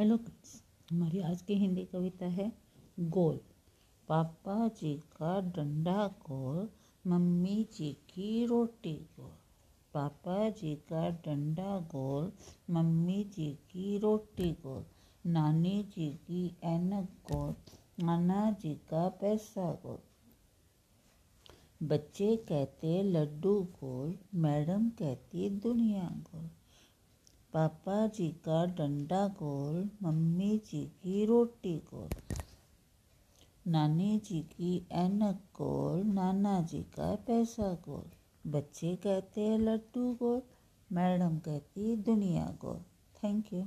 Hello kids हमारी आज की हिंदी कविता है, गोल। पापा जी का डंडा गोल, मम्मी जी की रोटी गोल। पापा जी का डंडा गोल, मम्मी जी की रोटी गोल। नानी जी की ऐनक गोल, नाना जी का पैसा गोल। बच्चे कहते लड्डू गोल, मैडम कहती दुनिया गोल। पापा जी का डंडा गोल, मम्मी जी की रोटी गोल, नानी जी की ऐनक गोल, नाना जी का पैसा गोल, बच्चे कहते हैं लड्डू गोल, मैडम कहती दुनिया गोल। Thank you